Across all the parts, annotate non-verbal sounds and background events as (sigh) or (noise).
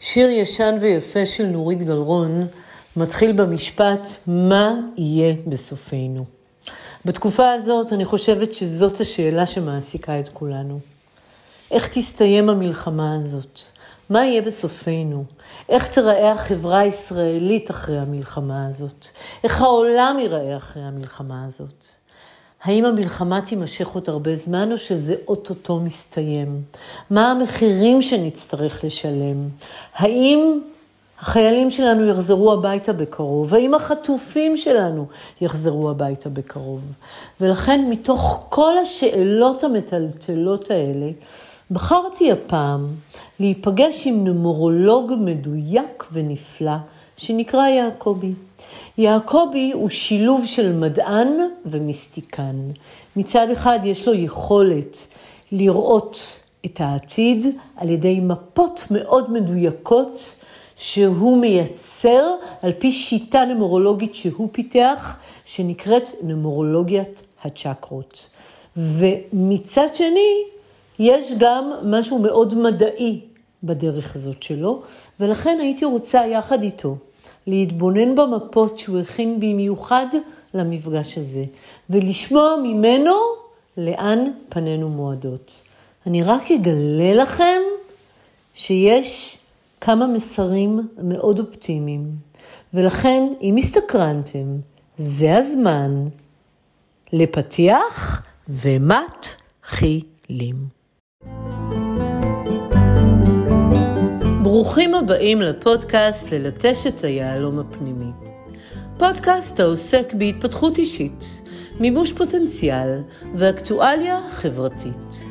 שיר ישן ויפה של נורית גלרון מתחיל במשפט, מה יהיה בסופנו? בתקופה הזאת אני חושבת שזאת השאלה שמעסיקה את כולנו. איך תסתיים המלחמה הזאת? מה יהיה בסופנו? איך תיראה החברה הישראלית אחרי המלחמה הזאת? איך העולם ייראה אחרי המלחמה הזאת? האם המלחמה תימשך עוד הרבה זמן או שזה אוטוטו מסתיים? מה המחירים שנצטרך לשלם? האם החיילים שלנו יחזרו הביתה בקרוב? האם החטופים שלנו יחזרו הביתה בקרוב? ולכן מתוך כל השאלות המטלטלות האלה, בחרתי הפעם להיפגש עם נומרולוג מדויק ונפלא שנקרא יעקבי. יעקבי הוא שילוב של מדען ומיסטיקן. מצד אחד יש לו יכולת לראות את העתיד על ידי מפות מאוד מדויקות שהוא מייצר על פי שיטה נמורולוגית שהוא פיתח, שנקראת נמורולוגיית הצ'קרות. ומצד שני, יש גם משהו מאוד מדעי בדרך הזאת שלו, ולכן הייתי רוצה יחד איתו להתבונן במפות שהוא הכין במיוחד למפגש הזה, ולשמוע ממנו לאן פנינו מועדות. אני רק אגלה לכם שיש כמה מסרים מאוד אופטימיים, ולכן, אם הסתקרנתם, זה הזמן לפתיח ומתחילים. ברוכים הבאים לפודקאסט ללטש את היהלום הפנימי. פודקאסט העוסק בהתפתחות אישית, מימוש פוטנציאל ואקטואליה חברתית.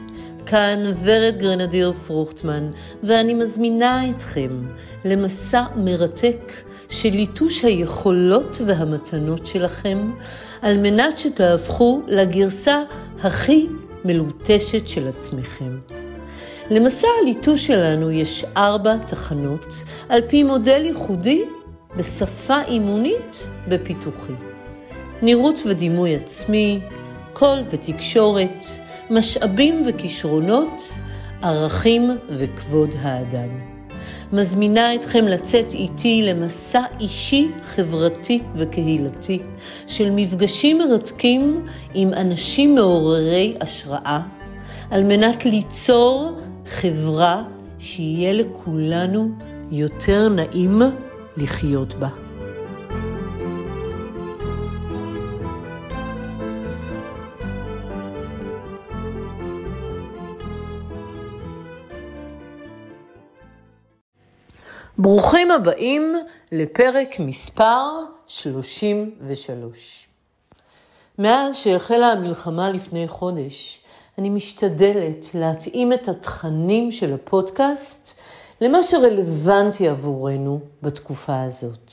כאן ורד גרנדיר פרוכטמן, ואני מזמינה אתכם למסע מרתק של ליטוש היכולות והמתנות שלכם, על מנת שתהפכו לגרסה הכי מלוטשת של עצמכם. למסע הליטוש שלנו יש ארבע תחנות, על פי מודל ייחודי בשפה אימונית בפיתוחי. נראות ודימוי עצמי, קול ותקשורת, משאבים וכישרונות, ערכים וכבוד האדם. מזמינה אתכם לצאת איתי למסע אישי, חברתי וקהילתי של מפגשים מרתקים עם אנשים מעוררי השראה, על מנת ליצור חברה שיהיה לכולנו יותר נעים לחיות בה. ברוכים הבאים לפרק מספר 33. מאז שהחלה המלחמה לפני חודש, אני משתדלת להתאים את התכנים של הפודקאסט למה שרלוונטי עבורנו בתקופה הזאת.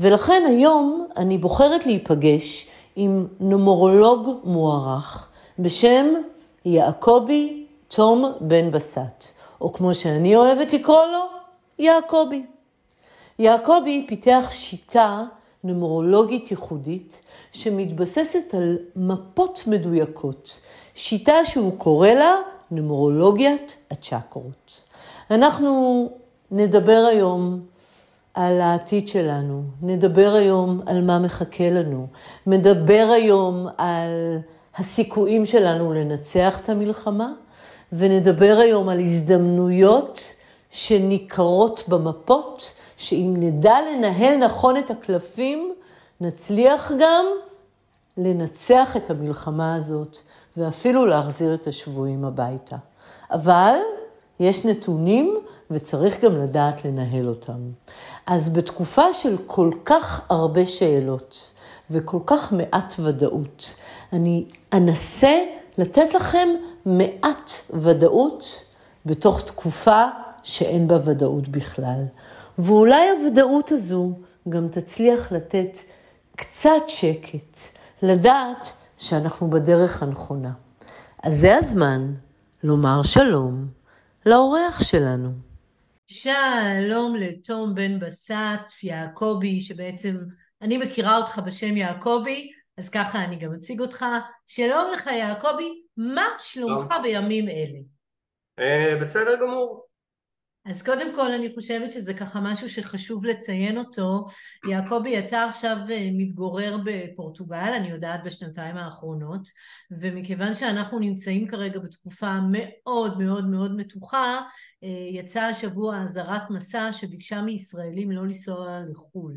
ולכן היום אני בוחרת להיפגש עם נומרולוג מוערך בשם יעקבי תום בן בסט, או כמו שאני אוהבת לקרוא לו, יעקבי. יעקבי פיתח שיטה נומרולוגית ייחודית שמתבססת על מפות מדויקות שיטה שהוא קורא לה נומרולוגיית הצ'קרות. אנחנו נדבר היום על העתיד שלנו, נדבר היום על מה מחכה לנו, נדבר היום על הסיכויים שלנו לנצח את המלחמה, ונדבר היום על הזדמנויות שניכרות במפות, שאם נדע לנהל נכון את הקלפים, נצליח גם לנצח את המלחמה הזאת ואפילו להחזיר את השבויים הביתה. אבל יש נתונים וצריך גם לדעת לנהל אותם. אז בתקופה של כל כך הרבה שאלות וכל כך מעט ודאות, אני אנסה לתת לכם מעט ודאות בתוך תקופה שאין בה ודאות בכלל. ואולי הוודאות הזו גם תצליח לתת קצת שקט, לדעת שאנחנו בדרך הנכונה. אז זה הזמן לומר שלום לאורח שלנו. שלום לתום בן בסט, יעקבי, שבעצם אני מכירה אותך בשם יעקבי, אז ככה אני גם אציג אותך. שלום לך יעקבי, מה שלומך בימים אלה? Uh, בסדר גמור. אז קודם כל אני חושבת שזה ככה משהו שחשוב לציין אותו. יעקבי, אתה עכשיו אה, מתגורר בפורטוגל, אני יודעת בשנתיים האחרונות, ומכיוון שאנחנו נמצאים כרגע בתקופה מאוד מאוד מאוד מתוחה, אה, יצא השבוע אזהרת מסע שביקשה מישראלים לא לנסוע לחו"ל.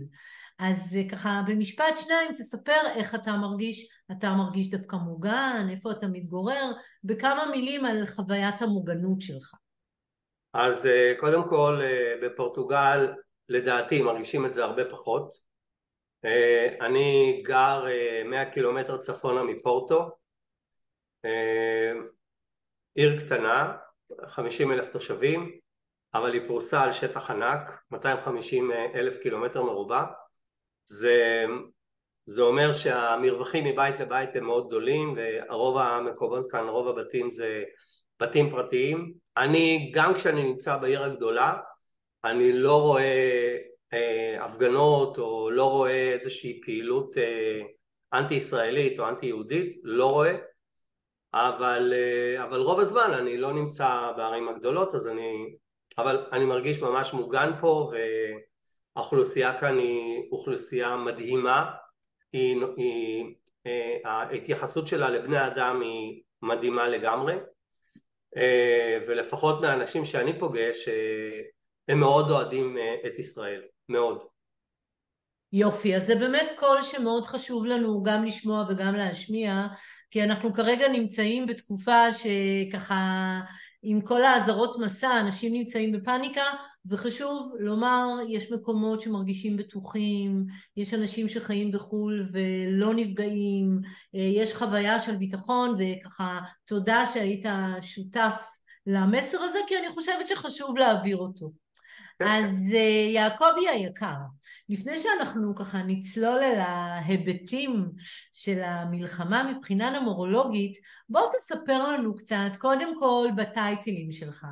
אז אה, ככה במשפט שניים תספר איך אתה מרגיש, אתה מרגיש דווקא מוגן, איפה אתה מתגורר, בכמה מילים על חוויית המוגנות שלך. אז אה, קודם כל אה, בפורטוגל לדעתי מרגישים את זה הרבה פחות. אה, אני גר 100 קילומטר צפונה מפורטו, עיר קטנה, 50 אלף תושבים, אבל היא פרוסה על שטח ענק, 250 אלף קילומטר מרובע. זה, זה אומר שהמרווחים מבית לבית הם מאוד גדולים ורוב המקומות כאן, רוב הבתים זה בתים פרטיים. אני, גם כשאני נמצא בעיר הגדולה, אני לא רואה אה, הפגנות או לא רואה איזושהי פעילות אה, אנטי ישראלית או אנטי יהודית, לא רואה, אבל, אה, אבל רוב הזמן אני לא נמצא בערים הגדולות אז אני, אבל אני מרגיש ממש מוגן פה והאוכלוסייה כאן היא אוכלוסייה מדהימה, היא, היא, אה, ההתייחסות שלה לבני אדם היא מדהימה לגמרי ולפחות מהאנשים שאני פוגש אה, הם מאוד אוהדים אה, את ישראל, מאוד. יופי, אז זה באמת קול שמאוד חשוב לנו גם לשמוע וגם להשמיע, כי אנחנו כרגע נמצאים בתקופה שככה עם כל האזהרות מסע, אנשים נמצאים בפאניקה, וחשוב לומר, יש מקומות שמרגישים בטוחים, יש אנשים שחיים בחו"ל ולא נפגעים, אה, יש חוויה של ביטחון, וככה תודה שהיית שותף למסר הזה, כי אני חושבת שחשוב להעביר אותו. אז (laughs) אה, יעקבי היקר, לפני שאנחנו ככה נצלול אל ההיבטים של המלחמה מבחינה נומרולוגית, בוא תספר לנו קצת, קודם כל בטייטלים שלך,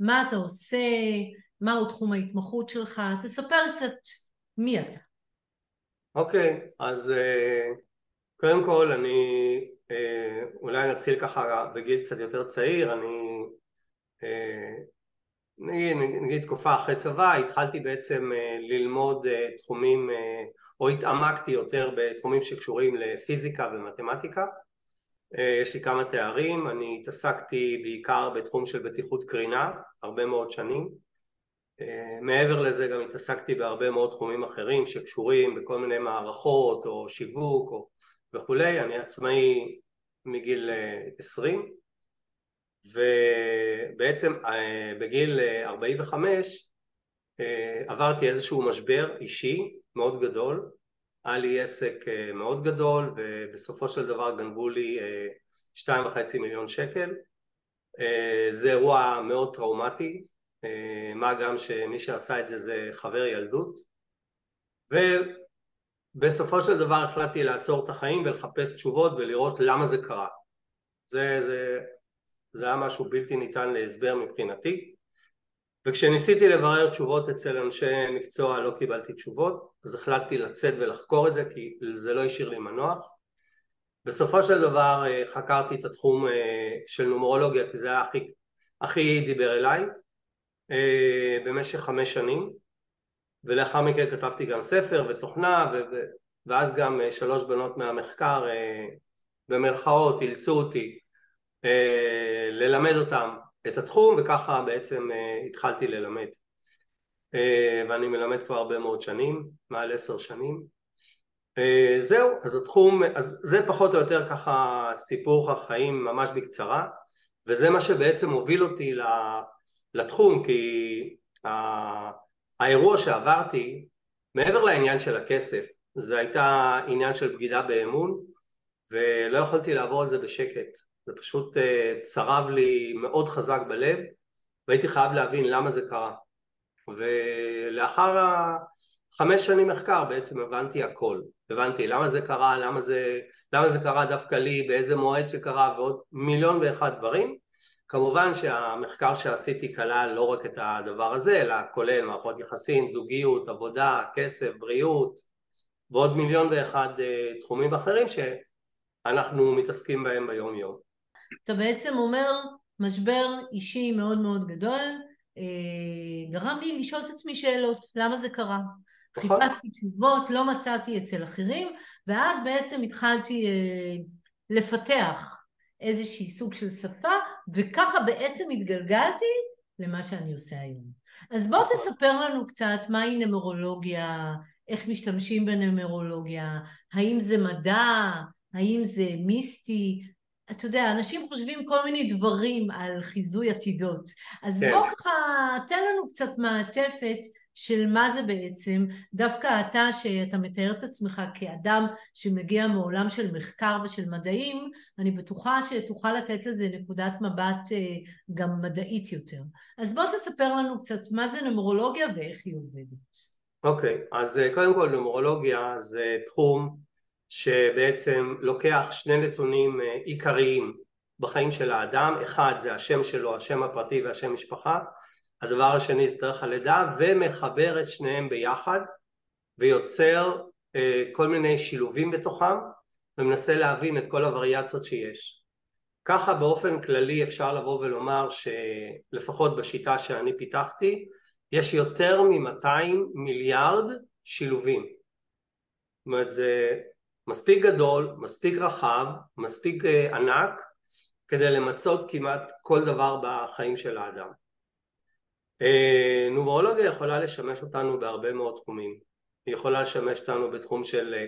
מה אתה עושה, מהו תחום ההתמחות שלך, תספר קצת מי אתה. אוקיי, okay, אז uh, קודם כל אני uh, אולי נתחיל ככה בגיל קצת יותר צעיר, אני נגיד, נגיד תקופה אחרי צבא התחלתי בעצם אה, ללמוד אה, תחומים אה, או התעמקתי יותר בתחומים שקשורים לפיזיקה ומתמטיקה. יש לי כמה תארים, אני התעסקתי בעיקר בתחום של בטיחות קרינה הרבה מאוד שנים. מעבר לזה גם התעסקתי בהרבה מאוד תחומים אחרים שקשורים בכל מיני מערכות או שיווק או וכולי, אני עצמאי מגיל 20 ובעצם אה, בגיל 45 אה, אה, עברתי איזשהו משבר אישי מאוד גדול, היה לי עסק מאוד גדול ובסופו של דבר גנבו לי שתיים וחצי מיליון שקל. זה אירוע מאוד טראומטי מה גם שמי שעשה את זה זה חבר ילדות. ובסופו של דבר החלטתי לעצור את החיים ולחפש תשובות ולראות למה זה קרה. זה, זה זה היה משהו בלתי ניתן להסבר מבחינתי. וכשניסיתי לברר תשובות אצל אנשי מקצוע לא קיבלתי תשובות. אז החלטתי לצאת ולחקור את זה כי זה לא השאיר לי מנוח. בסופו של דבר אה, חקרתי את התחום אה, של נומרולוגיה כי זה היה הכי, הכי דיבר אליי אה, במשך חמש שנים. ולאחר מכן כתבתי גם ספר ותוכנה ו- ואז גם שלוש בנות מהמחקר במרכאות אילצו אותי ללמד אותם את התחום וככה בעצם אה, התחלתי ללמד. אה, ואני מלמד כבר הרבה מאוד שנים, מעל עשר שנים. זהו, אז התחום, אז זה פחות או יותר ככה סיפור החיים ממש בקצרה. וזה מה שבעצם הוביל אותי לתחום כי האירוע שעברתי מעבר לעניין של הכסף זה הייתה עניין של בגידה באמון ולא יכולתי לעבור על זה בשקט זה פשוט אה, צרב לי מאוד חזק בלב והייתי חייב להבין למה זה קרה. ולאחר חמש שנים מחקר בעצם הבנתי הכל. הבנתי למה זה קרה, למה זה, למה זה קרה דווקא לי, באיזה מועד זה קרה ועוד מיליון ואחד דברים. כמובן שהמחקר שעשיתי כלל לא רק את הדבר הזה אלא כולל מערכות יחסים, זוגיות, עבודה, כסף, בריאות ועוד מיליון ואחד אה, תחומים אחרים שאנחנו מתעסקים בהם ביום יום אתה בעצם אומר משבר אישי מאוד מאוד גדול, אה, גרם לי לשאול את עצמי שאלות, למה זה קרה? נכון. חיפשתי תשובות, לא מצאתי אצל אחרים, ואז בעצם התחלתי אה, לפתח איזושהי סוג של שפה, וככה בעצם התגלגלתי למה שאני עושה היום. אז בוא נכון. תספר לנו קצת מהי נמרולוגיה, איך משתמשים בנמרולוגיה, האם זה מדע, האם זה מיסטי, אתה יודע, אנשים חושבים כל מיני דברים על חיזוי עתידות. אז כן. בוא ככה, תן לנו קצת מעטפת של מה זה בעצם, דווקא אתה שאתה מתאר את עצמך כאדם שמגיע מעולם של מחקר ושל מדעים, אני בטוחה שתוכל לתת לזה נקודת מבט אה, גם מדעית יותר. אז בוא תספר לנו קצת מה זה נומרולוגיה ואיך היא עובדת. אוקיי, okay, אז אה, קודם כל נומרולוגיה זה תחום שבעצם לוקח שני נתונים אה, עיקריים בחיים של האדם, אחד זה השם שלו, השם הפרטי והשם משפחה, הדבר השני זה דרך הלידה ומחבר את שניהם ביחד ויוצר אה, כל מיני שילובים בתוכם ומנסה להבין את כל הווריאציות שיש. ככה באופן כללי אפשר לבוא ולומר שלפחות בשיטה שאני פיתחתי יש יותר מ-200 מיליארד שילובים. זאת אומרת זה מספיק גדול, מספיק רחב, מספיק אה, ענק כדי למצות כמעט כל דבר בחיים של האדם. אה, נומרולוגיה יכולה לשמש אותנו בהרבה מאוד תחומים. היא יכולה לשמש אותנו בתחום של אה,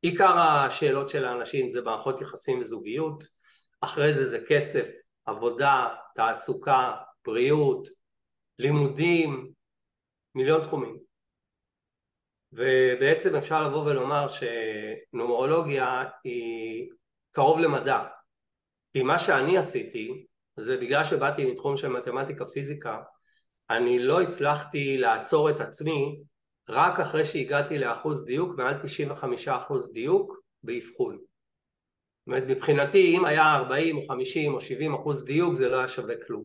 עיקר השאלות של האנשים זה מערכות יחסים וזוגיות, אחרי זה זה כסף, עבודה, תעסוקה, בריאות, לימודים, מיליון תחומים. ובעצם אפשר לבוא ולומר שנומרולוגיה היא קרוב למדע. כי מה שאני עשיתי, זה בגלל שבאתי מתחום של מתמטיקה פיזיקה, אני לא הצלחתי לעצור את עצמי רק אחרי שהגעתי לאחוז דיוק, מעל 95 אחוז דיוק באבחון. זאת אומרת מבחינתי אם היה 40 או 50 או 70 אחוז דיוק זה לא היה שווה כלום.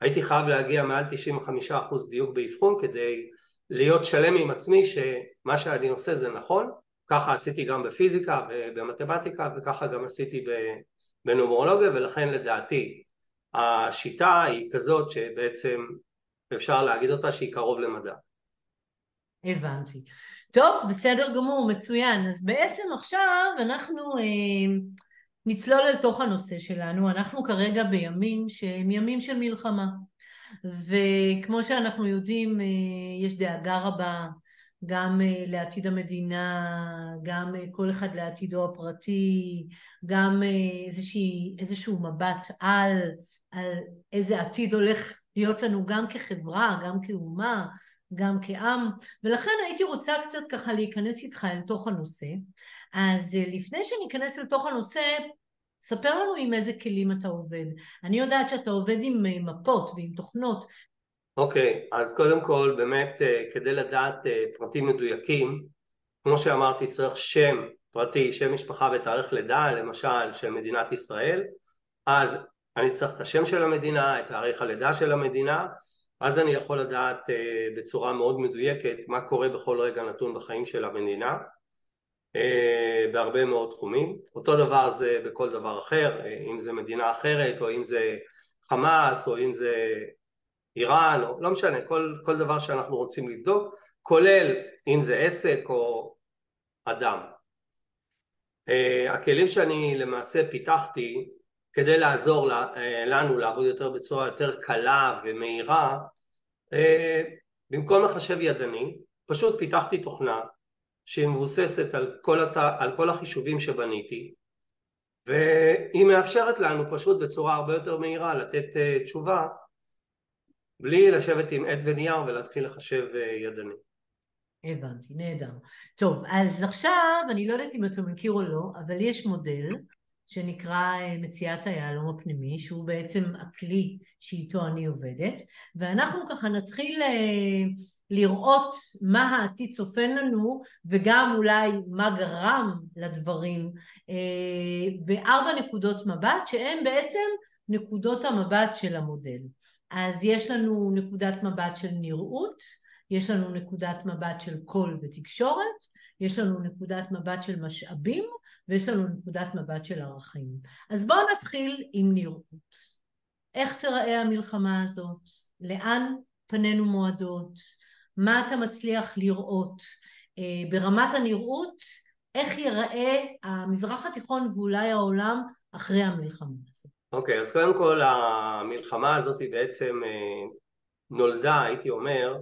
הייתי חייב להגיע מעל 95 אחוז דיוק באבחון כדי להיות שלם עם עצמי שמה שאני עושה זה נכון, ככה עשיתי גם בפיזיקה ובמתמטיקה וככה גם עשיתי בנומרולוגיה ולכן לדעתי השיטה היא כזאת שבעצם ואפשר להגיד אותה שהיא קרוב למדע. הבנתי. טוב, בסדר גמור, מצוין. אז בעצם עכשיו אנחנו אה, נצלול אל תוך הנושא שלנו. אנחנו כרגע בימים שהם ימים של מלחמה. וכמו שאנחנו יודעים, אה, יש דאגה רבה גם אה, לעתיד המדינה, גם אה, כל אחד לעתידו הפרטי, גם איזושהי, איזשהו מבט על, על איזה עתיד הולך להיות לנו גם כחברה, גם כאומה, גם כעם, ולכן הייתי רוצה קצת ככה להיכנס איתך אל תוך הנושא. אז לפני שניכנס אל תוך הנושא, ספר לנו עם איזה כלים אתה עובד. אני יודעת שאתה עובד עם אה, מפות ועם תוכנות. אוקיי, okay, אז קודם כל באמת אה, כדי לדעת פרטים מדויקים, כמו שאמרתי צריך שם פרטי, שם משפחה ותאריך לידה, למשל של מדינת ישראל, אז אני צריך את השם של המדינה, את תאריך הלידה של המדינה, אז אני יכול לדעת אה, בצורה מאוד מדויקת מה קורה בכל רגע נתון בחיים של המדינה אה, בהרבה מאוד תחומים. אותו דבר זה בכל דבר אחר, אה, אם זה מדינה אחרת או אם זה חמאס או אם זה איראן, או לא משנה, כל, כל דבר שאנחנו רוצים לבדוק, כולל אם זה עסק או אדם. הכלים שאני למעשה פיתחתי כדי לעזור אה, לנו לעבוד יותר בצורה יותר קלה ומהירה אה, במקום לחשב ידני פשוט פיתחתי תוכנה שהיא מבוססת על כל, הת... על כל החישובים שבניתי והיא מאפשרת לנו פשוט בצורה הרבה יותר מהירה לתת אה, תשובה בלי לשבת עם עט ונייר ולהתחיל לחשב ידני. הבנתי, נהדר. טוב, אז עכשיו, אני לא יודעת אם אתה מכיר או לא, אבל יש מודל שנקרא אה, מציאת היהלום הפנימי, שהוא בעצם הכלי שאיתו אני עובדת, ואנחנו ככה נתחיל אה, לראות מה העתיד צופן לנו, וגם אולי מה גרם לדברים אה, בארבע נקודות מבט, שהן בעצם נקודות המבט של המודל. אז יש לנו נקודת מבט של נראות, יש לנו נקודת מבט של קול ותקשורת, יש לנו נקודת מבט של משאבים ויש לנו נקודת מבט של ערכים. אז בואו נתחיל עם נראות. איך תראה המלחמה הזאת, לאן פנינו מועדות, מה אתה מצליח לראות. אה, ברמת הנראות, איך ייראה המזרח התיכון ואולי העולם אחרי המלחמה הזאת. אוקיי, okay, אז קודם כל המלחמה הזאת היא בעצם אה, נולדה, הייתי אומר,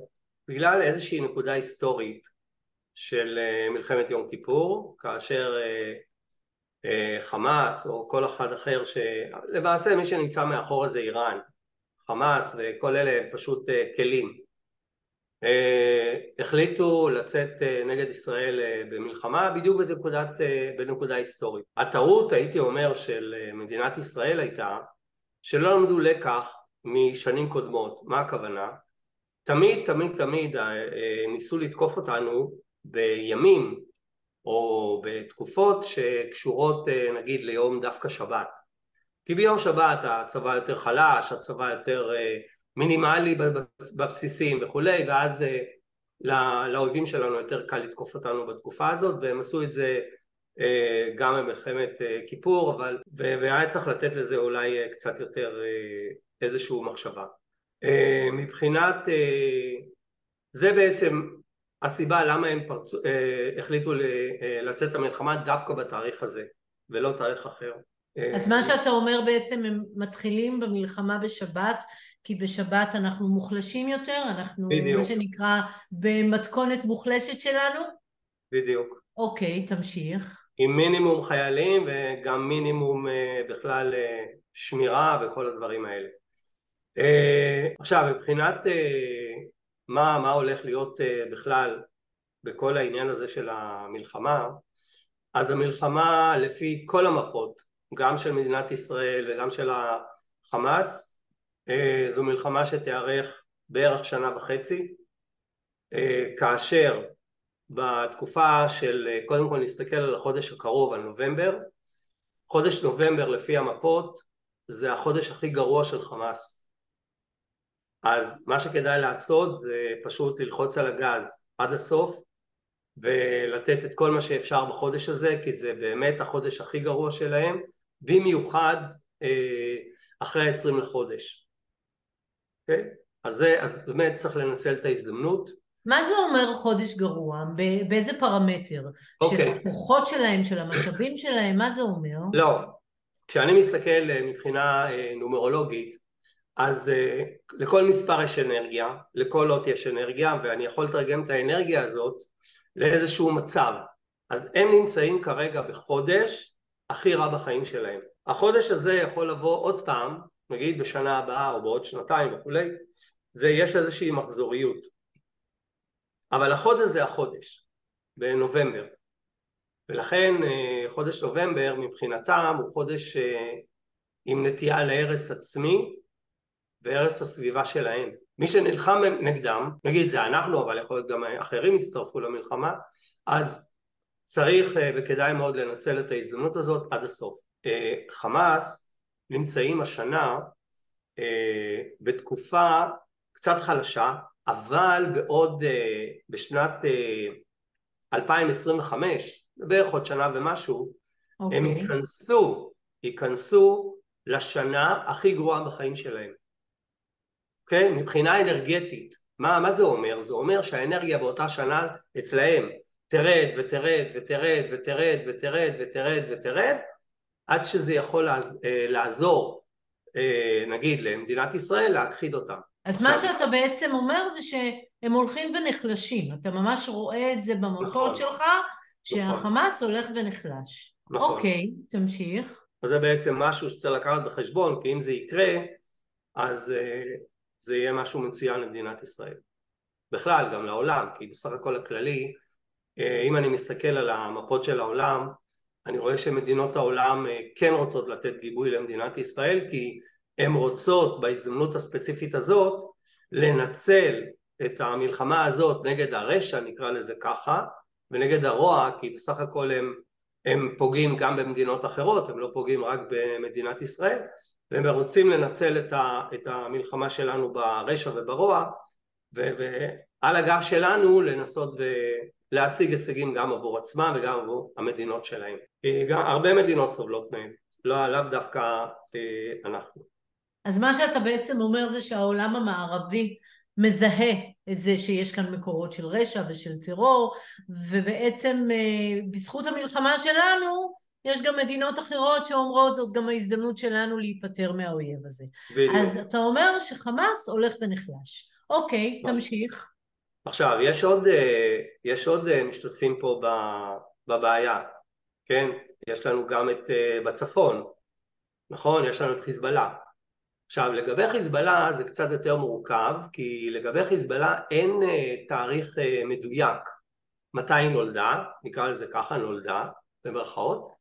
בגלל איזושהי נקודה היסטורית של אה, מלחמת יום כיפור, כאשר חמאס או כל אחד אחר שלמעשה מי שנמצא מאחור זה איראן, חמאס וכל אלה הם פשוט כלים אה, החליטו לצאת אה, נגד ישראל אה, במלחמה בדיוק בנקודת, בנקודה היסטורית. הטעות הייתי אומר של מדינת ישראל הייתה שלא למדו לקח משנים קודמות. מה הכוונה? תמיד תמיד תמיד ניסו לתקוף אותנו בימים או בתקופות שקשורות נגיד ליום דווקא שבת. כי ביום שבת הצבא יותר חלש, הצבא יותר מינימלי בבסיסים וכולי ואז אה, לאויבים שלנו יותר קל לתקוף אותנו בתקופה הזאת והם עשו את זה אה, גם במלחמת אה, כיפור אבל והיה צריך לתת לזה אולי קצת יותר איזושהי מחשבה. מבחינת זה בעצם הסיבה למה הם פרצו, החליטו לצאת למלחמה דווקא בתאריך הזה ולא תאריך אחר אז מה שאתה אומר בעצם הם מתחילים במלחמה בשבת כי בשבת אנחנו מוחלשים יותר, אנחנו בדיוק. מה שנקרא במתכונת מוחלשת שלנו? בדיוק. אוקיי, תמשיך. עם מינימום חיילים וגם מינימום אה, בכלל אה, שמירה וכל הדברים האלה. אה, עכשיו מבחינת מה, מה הולך להיות בכלל בכל העניין הזה של המלחמה? אז המלחמה לפי כל המפות גם של מדינת ישראל וגם של החמאס אה, זו מלחמה שתיארך בערך שנה וחצי אה, כאשר בתקופה של אה, קודם כל נסתכל על החודש הקרוב על נובמבר. חודש נובמבר לפי המפות זה החודש הכי גרוע של חמאס אז מה שכדאי לעשות זה פשוט ללחוץ על הגז עד הסוף ולתת את כל מה שאפשר בחודש הזה כי זה באמת החודש הכי גרוע שלהם במיוחד אחרי ה-20 לחודש אוקיי? אז, זה, אז באמת צריך לנצל את ההזדמנות. מה זה אומר חודש גרוע? באיזה פרמטר? אוקיי. של הכוחות שלהם, של המשאבים שלהם, מה זה אומר? לא, כשאני מסתכל אה, מבחינה אה, נומרולוגית, אז אה, לכל מספר יש אנרגיה, לכל אות יש אנרגיה, ואני יכול לתרגם את האנרגיה הזאת לאיזשהו מצב. אז הם נמצאים כרגע בחודש הכי רע בחיים שלהם. החודש הזה יכול לבוא עוד פעם נגיד בשנה הבאה או בעוד שנתיים וכולי, זה יש איזושהי מחזוריות. אבל החודש זה החודש, בנובמבר. ולכן אה, חודש נובמבר מבחינתם הוא חודש אה, עם נטייה להרס עצמי והרס הסביבה שלהם. מי שנלחם נגדם, נגיד זה אנחנו אבל יכול להיות גם אחרים יצטרפו למלחמה, אז צריך אה, וכדאי מאוד לנצל את ההזדמנות הזאת עד הסוף. חמאס נמצאים השנה אה, בתקופה קצת חלשה, אבל בעוד, אה, בשנת אה, 2025, בערך עוד שנה ומשהו, okay. הם אוקיי. ייכנסו, ייכנסו לשנה הכי גרועה בחיים שלהם. אוקיי? Okay? מבחינה אנרגטית. מה, מה זה אומר? זה אומר שהאנרגיה באותה שנה אצלהם תרד ותרד ותרד ותרד ותרד ותרד ותרד עד שזה יכול לעז, אה, לעזור אה, נגיד למדינת ישראל להכחיד אותם. אז עכשיו... מה שאתה בעצם אומר זה שהם הולכים ונחלשים, אתה ממש רואה את זה במפות נכון, שלך שהחמאס נכון. הולך ונחלש. נכון. אוקיי, תמשיך. אז זה בעצם משהו שצריך לקחת בחשבון כי אם זה יקרה אז אה, זה יהיה משהו מצוין למדינת ישראל. בכלל גם לעולם כי בסך הכל הכללי אם אני מסתכל על המפות של העולם אני רואה שמדינות העולם אה, כן רוצות לתת גיבוי למדינת ישראל כי הן רוצות בהזדמנות הספציפית הזאת לנצל את המלחמה הזאת נגד הרשע נקרא לזה ככה ונגד הרוע כי בסך הכל הם, הם פוגעים גם במדינות אחרות הם לא פוגעים רק במדינת ישראל והם רוצים לנצל את, ה, את המלחמה שלנו ברשע וברוע ועל הגב שלנו לנסות להשיג הישגים גם עבור עצמם וגם עבור המדינות שלהם. גם הרבה מדינות סובלות מהם, לא, לאו דווקא אה, אנחנו. אז מה שאתה בעצם אומר זה שהעולם המערבי מזהה את זה שיש כאן מקורות של רשע ושל טרור, ובעצם אה, בזכות המלחמה שלנו, יש גם מדינות אחרות שאומרות זאת גם ההזדמנות שלנו להיפטר מהאויב הזה. בדיוק. אז אתה אומר שחמאס הולך ונחלש. אוקיי, נכון. תמשיך. עכשיו, יש עוד, אה, יש עוד אה, משתתפים פה בבעיה, כן? יש לנו גם את בצפון, נכון? יש לנו את חיזבאללה. עכשיו לגבי חיזבאללה זה קצת יותר מורכב כי לגבי חיזבאללה אין תאריך מדויק מתי היא נולדה, נקרא לזה ככה נולדה במרכאות,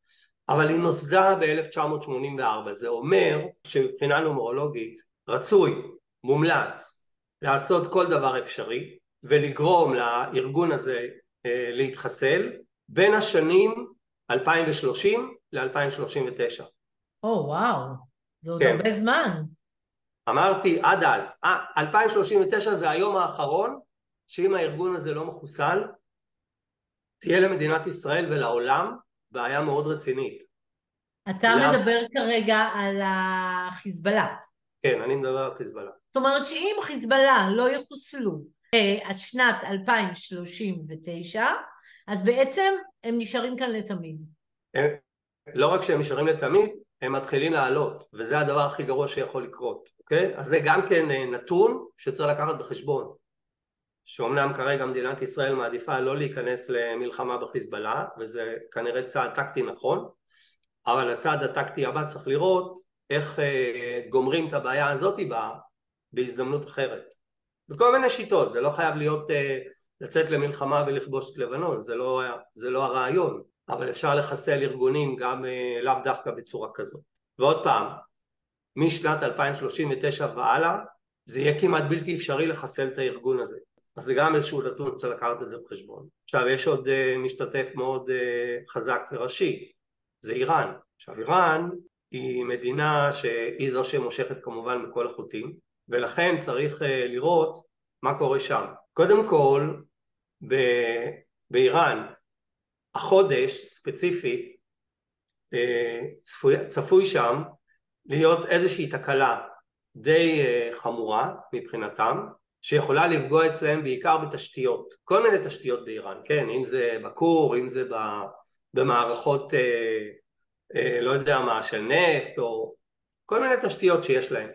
אבל היא נוסדה ב-1984. זה אומר שמבחינה נומרולוגית רצוי, מומלץ לעשות כל דבר אפשרי ולגרום לארגון הזה uh, להתחסל בין השנים 2030 ל-2039 או oh, וואו, זה עוד כן. הרבה זמן. אמרתי עד אז, 2039 אה, זה היום האחרון שאם הארגון הזה לא מחוסל תהיה למדינת ישראל ולעולם בעיה מאוד רצינית. אתה לה... מדבר כרגע על החיזבאללה. כן, אני מדבר על חיזבאללה. זאת אומרת שאם חיזבאללה לא יחוסלו אה, עד שנת 2039, אז בעצם הם נשארים כאן לתמיד. הם, לא רק שהם נשארים לתמיד, הם מתחילים לעלות, וזה הדבר הכי גרוע שיכול לקרות, אוקיי? אז זה גם כן אה, נתון שצריך לקחת בחשבון, שאומנם כרגע מדינת ישראל מעדיפה לא להיכנס למלחמה בחיזבאללה, וזה כנראה צעד טקטי נכון, אבל הצעד הטקטי הבא צריך לראות איך אה, גומרים את הבעיה הזאת בה, בהזדמנות אחרת. בכל מיני שיטות, זה לא חייב להיות אה, לצאת למלחמה ולכבוש את לבנון, זה לא, זה לא הרעיון, אבל אפשר לחסל ארגונים גם אה, לאו דווקא בצורה כזאת. ועוד פעם, משנת 2039 והלאה זה יהיה כמעט בלתי אפשרי לחסל את הארגון הזה. אז זה גם איזשהו נתון, צריך לקחת את זה בחשבון. עכשיו יש עוד uh, משתתף מאוד uh, חזק וראשי, זה איראן. עכשיו איראן היא מדינה שהיא זו שמושכת כמובן בכל החוטים, ולכן צריך uh, לראות מה קורה שם. קודם כל, ב- באיראן החודש ספציפית אה, צפוי, צפוי שם להיות איזושהי תקלה די אה, חמורה מבחינתם שיכולה לפגוע אצלם בעיקר בתשתיות, כל מיני תשתיות באיראן, כן, אם זה בכור, אם זה במערכות אה, לא יודע מה, של נפט או כל מיני תשתיות שיש להם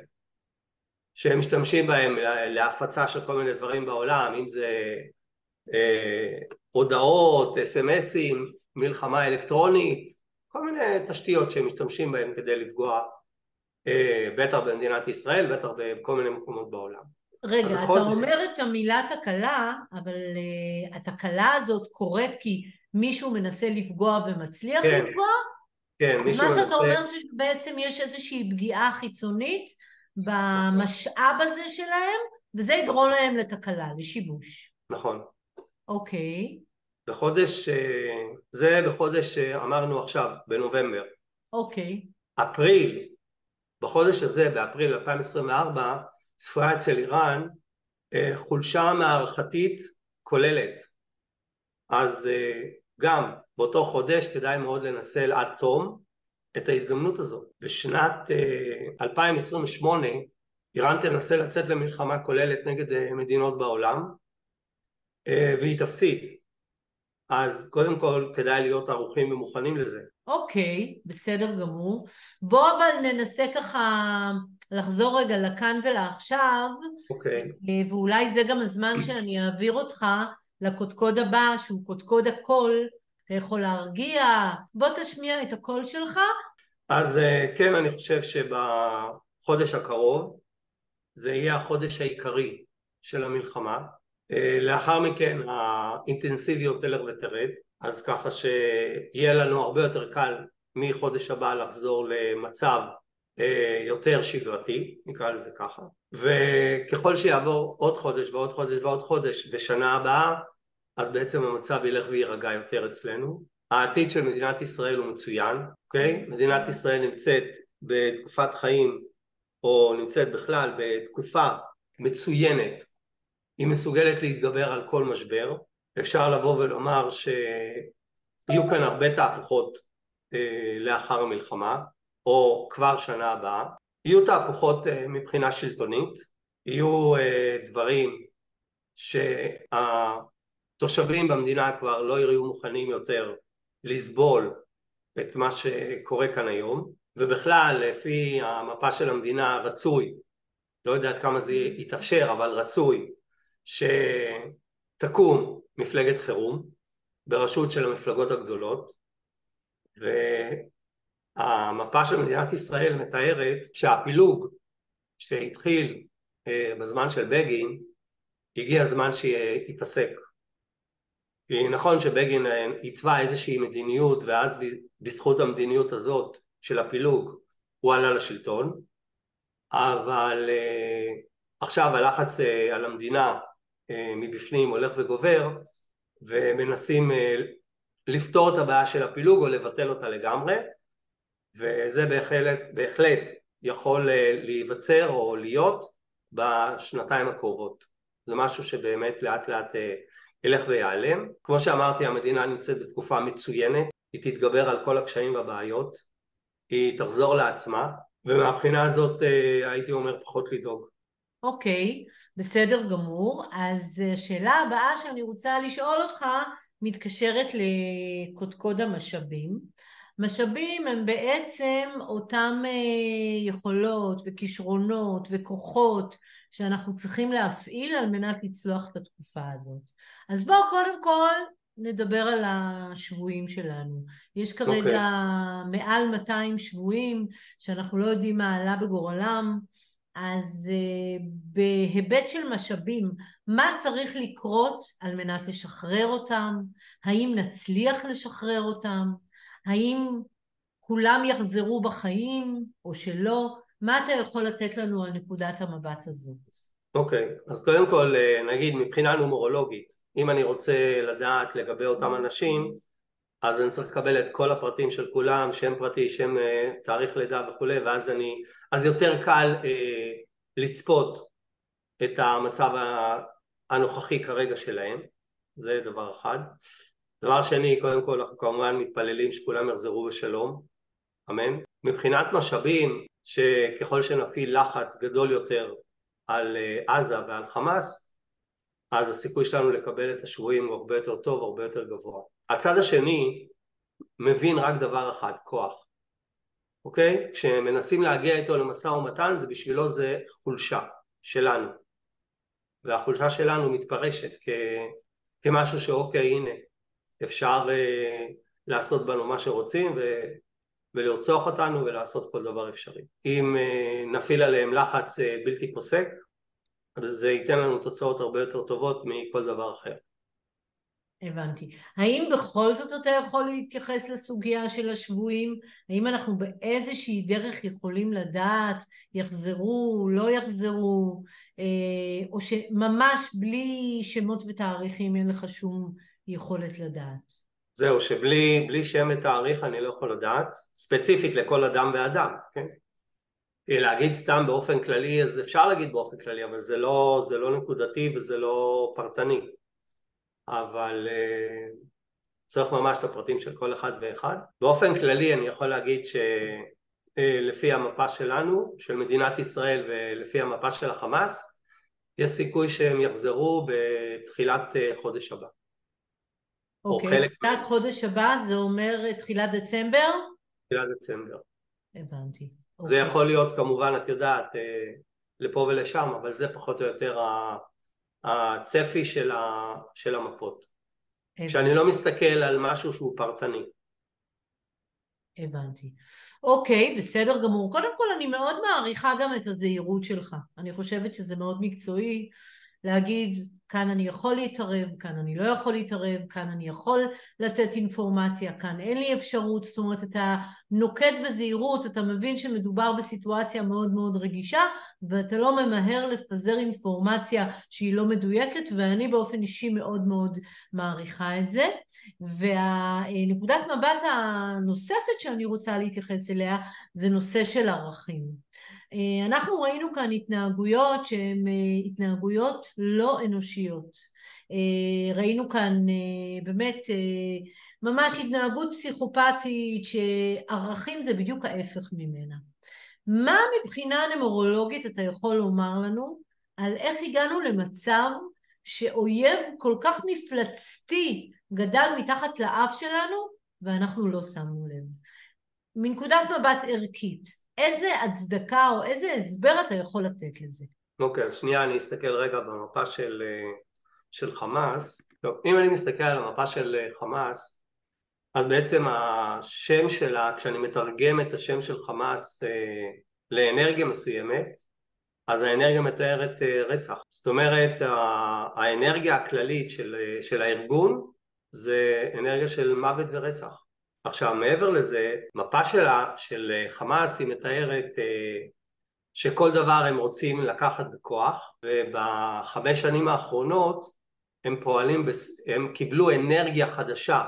שהם משתמשים בהם להפצה של כל מיני דברים בעולם, אם זה הודעות, אס.אם.אסים, מלחמה אלקטרונית, כל מיני תשתיות שהם משתמשים בהן כדי לפגוע אה, בטח במדינת ישראל, בטח בכל מיני מקומות בעולם. רגע, אתה יכול... אומר את המילה תקלה, אבל uh, התקלה הזאת קורית כי מישהו מנסה לפגוע ומצליח כן, לפגוע? כן, מישהו מנסה... אז מה שאתה אומר שבעצם יש איזושהי פגיעה חיצונית במשאב הזה שלהם, וזה יגרום להם לתקלה, לשיבוש. נכון. אוקיי. בחודש, אה, זה בחודש אה, אמרנו עכשיו, בנובמבר. אוקיי. אפריל, בחודש הזה, באפריל 2024, צפויה אצל איראן אה, חולשה מערכתית כוללת. אז גם באותו חודש כדאי מאוד לנצל עד תום את ההזדמנות הזאת. בשנת 2028 איראן תנסה לצאת למלחמה כוללת נגד מדינות בעולם והיא תפסיד. אז קודם כל כדאי להיות ערוכים ומוכנים לזה. אוקיי, בסדר גמור. בוא אבל ננסה ככה לחזור רגע לכאן ולעכשיו. אוקיי. אה, ואולי זה גם הזמן שאני אעביר אותך לקודקוד הבא, שהוא קודקוד הקול. אתה יכול להרגיע. בוא תשמיע את הקול שלך. אז אה, כן, אני חושב שבחודש הקרוב זה יהיה החודש העיקרי של המלחמה. אה, לאחר מכן האינטנסיביות תלך ותרד, אז ככה שיהיה לנו הרבה יותר קל מחודש הבא לחזור למצב יותר שגרתי, נקרא לזה ככה, וככל שיעבור עוד חודש ועוד חודש ועוד חודש בשנה הבאה, אז בעצם המצב ילך ויירגע יותר אצלנו. העתיד של מדינת ישראל הוא מצוין, אוקיי? מדינת ישראל נמצאת בתקופת חיים, או נמצאת בכלל בתקופה מצוינת היא מסוגלת להתגבר על כל משבר. אפשר לבוא ולומר שיהיו כאן הרבה תהפוכות אה, לאחר המלחמה, או כבר שנה הבאה, יהיו תהפוכות מבחינה שלטונית, יהיו דברים שהתושבים במדינה כבר לא יהיו מוכנים יותר לסבול את מה שקורה כאן היום. ובכלל לפי המפה של המדינה רצוי, לא יודע עד כמה זה יתאפשר אבל רצוי שתקום מפלגת חירום בראשות של המפלגות הגדולות והמפה של מדינת ישראל מתארת שהפילוג שהתחיל אה, בזמן של בגין הגיע הזמן שייפסק. נכון שבגין התווה איזושהי מדיניות ואז בזכות המדיניות הזאת של הפילוג הוא עלה לשלטון. אבל אה, עכשיו הלחץ אה, על המדינה אה, מבפנים הולך וגובר ומנסים לפתור את הבעיה של הפילוג או לבטל אותה לגמרי וזה בהחלט, בהחלט יכול להיווצר או להיות בשנתיים הקרובות זה משהו שבאמת לאט לאט ילך ויעלם. כמו שאמרתי המדינה נמצאת בתקופה מצוינת, היא תתגבר על כל הקשיים והבעיות, היא תחזור לעצמה ומהבחינה הזאת אה, הייתי אומר פחות לדאוג. אוקיי, okay, בסדר גמור. אז השאלה הבאה שאני רוצה לשאול אותך מתקשרת לקודקוד המשאבים. משאבים הם בעצם אותם אה, יכולות וכישרונות וכוחות שאנחנו צריכים להפעיל על מנת לצלוח את התקופה הזאת. אז בואו קודם כל נדבר על השבויים שלנו. יש כרגע okay. אוקיי. מעל 200 שבויים שאנחנו לא יודעים מה עלה בגורלם, אז uh, בהיבט של משאבים, מה צריך לקרות על מנת לשחרר אותם? האם נצליח לשחרר אותם? האם כולם יחזרו בחיים או שלא? מה אתה יכול לתת לנו על נקודת המבט הזאת? אוקיי, okay, אז קודם כל אה, נגיד מבחינה נומרולוגית, אם אני רוצה לדעת לגבי אותם אנשים, אז אני צריך לקבל את כל הפרטים של כולם, שם פרטי, שם אה, תאריך לידה וכולי, ואז אני, אז יותר קל אה, לצפות את המצב הנוכחי כרגע שלהם, זה דבר אחד. דבר שני, קודם כל אנחנו כמובן מתפללים שכולם יחזרו בשלום, אמן. מבחינת משאבים, שככל שנפעיל לחץ גדול יותר על אה, עזה ועל חמאס, אז הסיכוי שלנו לקבל את השבויים הוא הרבה יותר טוב, הרבה יותר גבוה. הצד השני מבין רק דבר אחד, כוח. אוקיי? כשמנסים להגיע איתו למשא ומתן זה בשבילו זה חולשה שלנו. והחולשה שלנו מתפרשת כ... כמשהו שאוקיי הנה אפשר אה, לעשות בנו מה שרוצים ו... ולרצוח אותנו ולעשות כל דבר אפשרי. אם אה, נפעיל עליהם לחץ אה, בלתי פוסק, אז זה ייתן לנו תוצאות הרבה יותר טובות מכל דבר אחר. הבנתי. האם בכל זאת אתה יכול להתייחס לסוגיה של השבויים? האם אנחנו באיזושהי דרך יכולים לדעת, יחזרו, לא יחזרו, או שממש בלי שמות ותאריכים אין לך שום יכולת לדעת? זהו, שבלי שם ותאריך אני לא יכול לדעת, ספציפית לכל אדם ואדם, כן? להגיד סתם באופן כללי, אז אפשר להגיד באופן כללי, אבל זה לא, זה לא נקודתי וזה לא פרטני. אבל uh, צריך ממש את הפרטים של כל אחד ואחד. באופן כללי אני יכול להגיד שלפי uh, המפה שלנו, של מדינת ישראל ולפי המפה של החמאס, יש סיכוי שהם יחזרו בתחילת uh, חודש הבא. אוקיי, תחילת חודש הבא זה אומר תחילת דצמבר? תחילת דצמבר. הבנתי. זה אוקיי. יכול להיות כמובן, את יודעת, אה, לפה ולשם, אבל זה פחות או יותר הצפי של, ה, של המפות. כשאני לא מסתכל על משהו שהוא פרטני. הבנתי. אוקיי, בסדר גמור. קודם כל, אני מאוד מעריכה גם את הזהירות שלך. אני חושבת שזה מאוד מקצועי להגיד, כאן אני יכול להתערב, כאן אני לא יכול להתערב, כאן אני יכול לתת אינפורמציה, כאן אין לי אפשרות, זאת אומרת אתה נוקט בזהירות, אתה מבין שמדובר בסיטואציה מאוד מאוד רגישה ואתה לא ממהר לפזר אינפורמציה שהיא לא מדויקת ואני באופן אישי מאוד מאוד מעריכה את זה. והנקודת מבט הנוספת שאני רוצה להתייחס אליה זה נושא של ערכים אנחנו ראינו כאן התנהגויות שהן אה, התנהגויות לא אנושיות. אה, ראינו כאן באמת ממש התנהגות פסיכופתית שערכים זה בדיוק ההפך ממנה. מה מבחינה נמרולוגית אתה יכול לומר לנו על איך הגענו למצב שאויב כל כך מפלצתי גדל מתחת לאף שלנו ואנחנו לא שמנו לב. מנקודת מבט ערכית, איזה הצדקה או איזה הסבר אתה יכול לתת לזה? אוקיי, okay, אז שנייה אני אסתכל רגע במפה של, אה, של חמאס. טוב, אם אני מסתכל על המפה של אה, חמאס, אז בעצם השם שלה, כשאני מתרגם את השם של חמאס אה, לאנרגיה מסוימת, אז האנרגיה מתארת אה, רצח. זאת אומרת, האנרגיה הכללית של, אה, של הארגון זה אנרגיה של מוות ורצח. עכשיו, מעבר לזה, מפה שלה, של אה, חמאס, היא מתארת שכל דבר הם רוצים לקחת בכוח, ובחמש שנים האחרונות הם פועלים, הם קיבלו אנרגיה חדשה,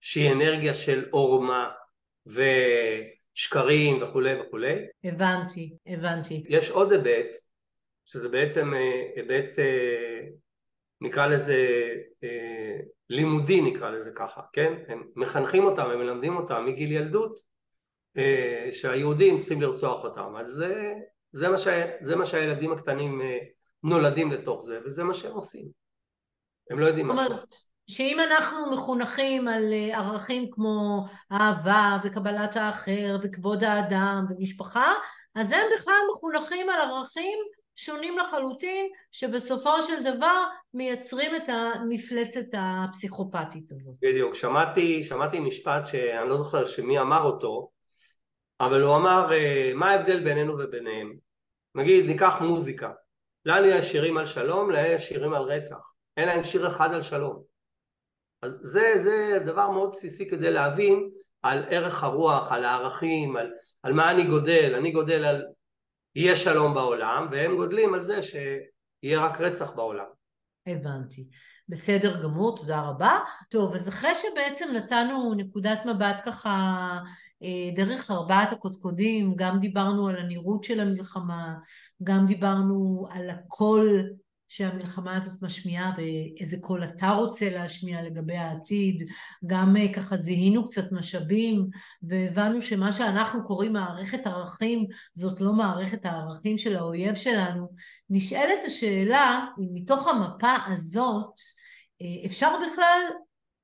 שהיא אנרגיה של עורמה, ו... שקרים וכולי וכולי. הבנתי, הבנתי. יש עוד היבט, שזה בעצם אה, היבט, אה, נקרא לזה אה, לימודי נקרא לזה ככה, כן? הם מחנכים אותם, הם מלמדים אותם מגיל ילדות שהיהודים צריכים לרצוח אותם, אז זה, זה, מה, ש, זה מה שהילדים הקטנים נולדים לתוך זה, וזה מה שהם עושים. הם לא יודעים משהו. שאם אנחנו מחונכים על אה, ערכים כמו אהבה וקבלת האחר וכבוד האדם ומשפחה, אז הם בכלל מחונכים על ערכים שונים לחלוטין, שבסופו של דבר מייצרים את המפלצת הפסיכופתית הזאת. בדיוק, שמעתי, שמעתי משפט שאני לא זוכר שמי אמר אותו, אבל הוא אמר, אה, מה ההבדל בינינו וביניהם? נגיד, ניקח מוזיקה. לנו יש שירים על שלום, להם יש שירים על רצח. אין להם שיר אחד על שלום. אז זה, זה דבר מאוד בסיסי כדי להבין על ערך הרוח, על הערכים, על, על מה אני גודל, אני גודל על יהיה שלום בעולם, והם גודלים על זה שיהיה רק רצח בעולם. הבנתי. בסדר גמור, תודה רבה. טוב, אז אחרי שבעצם נתנו נקודת מבט ככה אה, דרך ארבעת הקודקודים, גם דיברנו על הנראות של המלחמה, גם דיברנו על הקול שהמלחמה הזאת משמיעה ואיזה קול אתה רוצה להשמיע לגבי העתיד, גם אה, ככה זיהינו קצת משאבים והבנו שמה שאנחנו קוראים מערכת ערכים זאת לא מערכת הערכים של האויב שלנו, נשאלת השאלה אם מתוך המפה הזאת אה, אפשר בכלל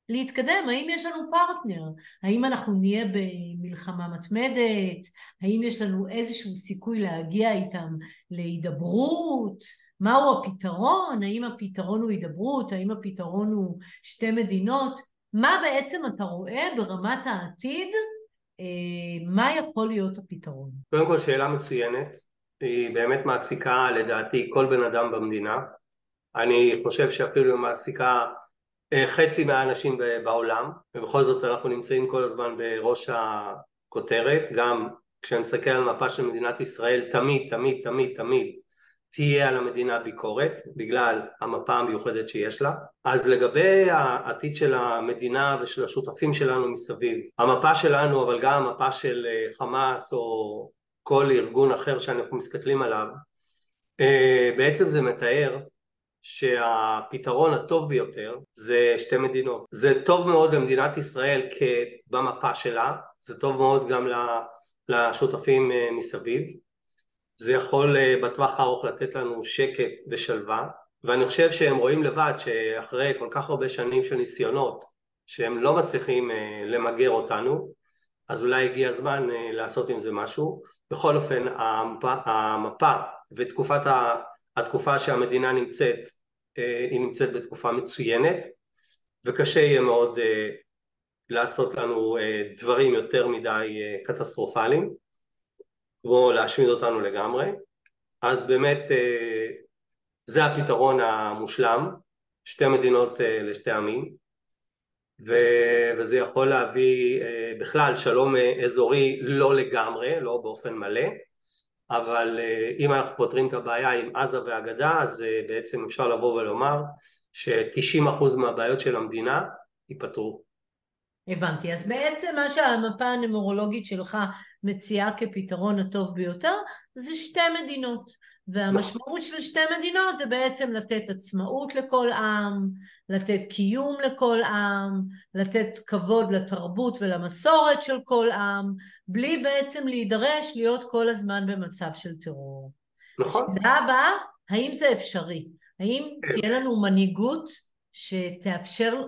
להתקדם, האם יש לנו פרטנר, האם אנחנו נהיה במלחמה מתמדת, האם יש לנו איזשהו סיכוי להגיע איתם להידברות, מהו הפתרון, האם הפתרון הוא הידברות, האם הפתרון הוא שתי מדינות, מה בעצם אתה רואה ברמת העתיד, אה, מה יכול להיות הפתרון? קודם כל שאלה מצוינת, היא באמת מעסיקה לדעתי כל בן אדם במדינה, אני חושב שאפילו היא מעסיקה אה, חצי מהאנשים בעולם, ובכל זאת אנחנו נמצאים כל הזמן בראש הכותרת, גם כשאני מסתכל על מפה של מדינת ישראל, תמיד, תמיד, תמיד, תמיד תהיה על המדינה ביקורת בגלל המפה המיוחדת שיש לה. אז לגבי העתיד של המדינה ושל השותפים שלנו מסביב, המפה שלנו אבל גם המפה של אה, חמאס או כל ארגון אחר שאנחנו מסתכלים עליו, אה, בעצם זה מתאר שהפתרון הטוב ביותר זה שתי מדינות. זה טוב מאוד למדינת ישראל במפה שלה, זה טוב מאוד גם לשותפים אה, מסביב. זה יכול אה, בטווח הארוך לתת לנו שקט ושלווה, ואני חושב שהם רואים לבד שאחרי כל כך הרבה שנים של ניסיונות שהם לא מצליחים אה, למגר אותנו, אז אולי הגיע הזמן לעשות עם זה משהו. בכל אופן המפה, המפה ותקופת התקופה שהמדינה נמצאת אה, היא נמצאת בתקופה מצוינת וקשה יהיה מאוד אה, לעשות לנו אה, דברים יותר מדי קטסטרופליים כמו להשמיד אותנו לגמרי. אז באמת זה הפתרון המושלם שתי מדינות לשתי עמים. וזה יכול להביא בכלל שלום אזורי לא לגמרי, לא באופן מלא. אבל אה, אם אנחנו פותרים את הבעיה עם עזה והגדה אז אה, בעצם אפשר לבוא ולומר ש-90% מהבעיות של המדינה ייפתרו. הבנתי. אז בעצם מה שהמפה הנמורולוגית שלך מציעה כפתרון הטוב ביותר זה שתי מדינות. והמשמעות של שתי מדינות זה בעצם לתת עצמאות לכל עם, לתת קיום לכל עם, לתת כבוד לתרבות ולמסורת של כל עם, בלי בעצם להידרש להיות כל הזמן במצב של טרור. נכון. השאלה הבאה, האם זה אפשרי? האם כן. תהיה לנו מנהיגות שתאפשר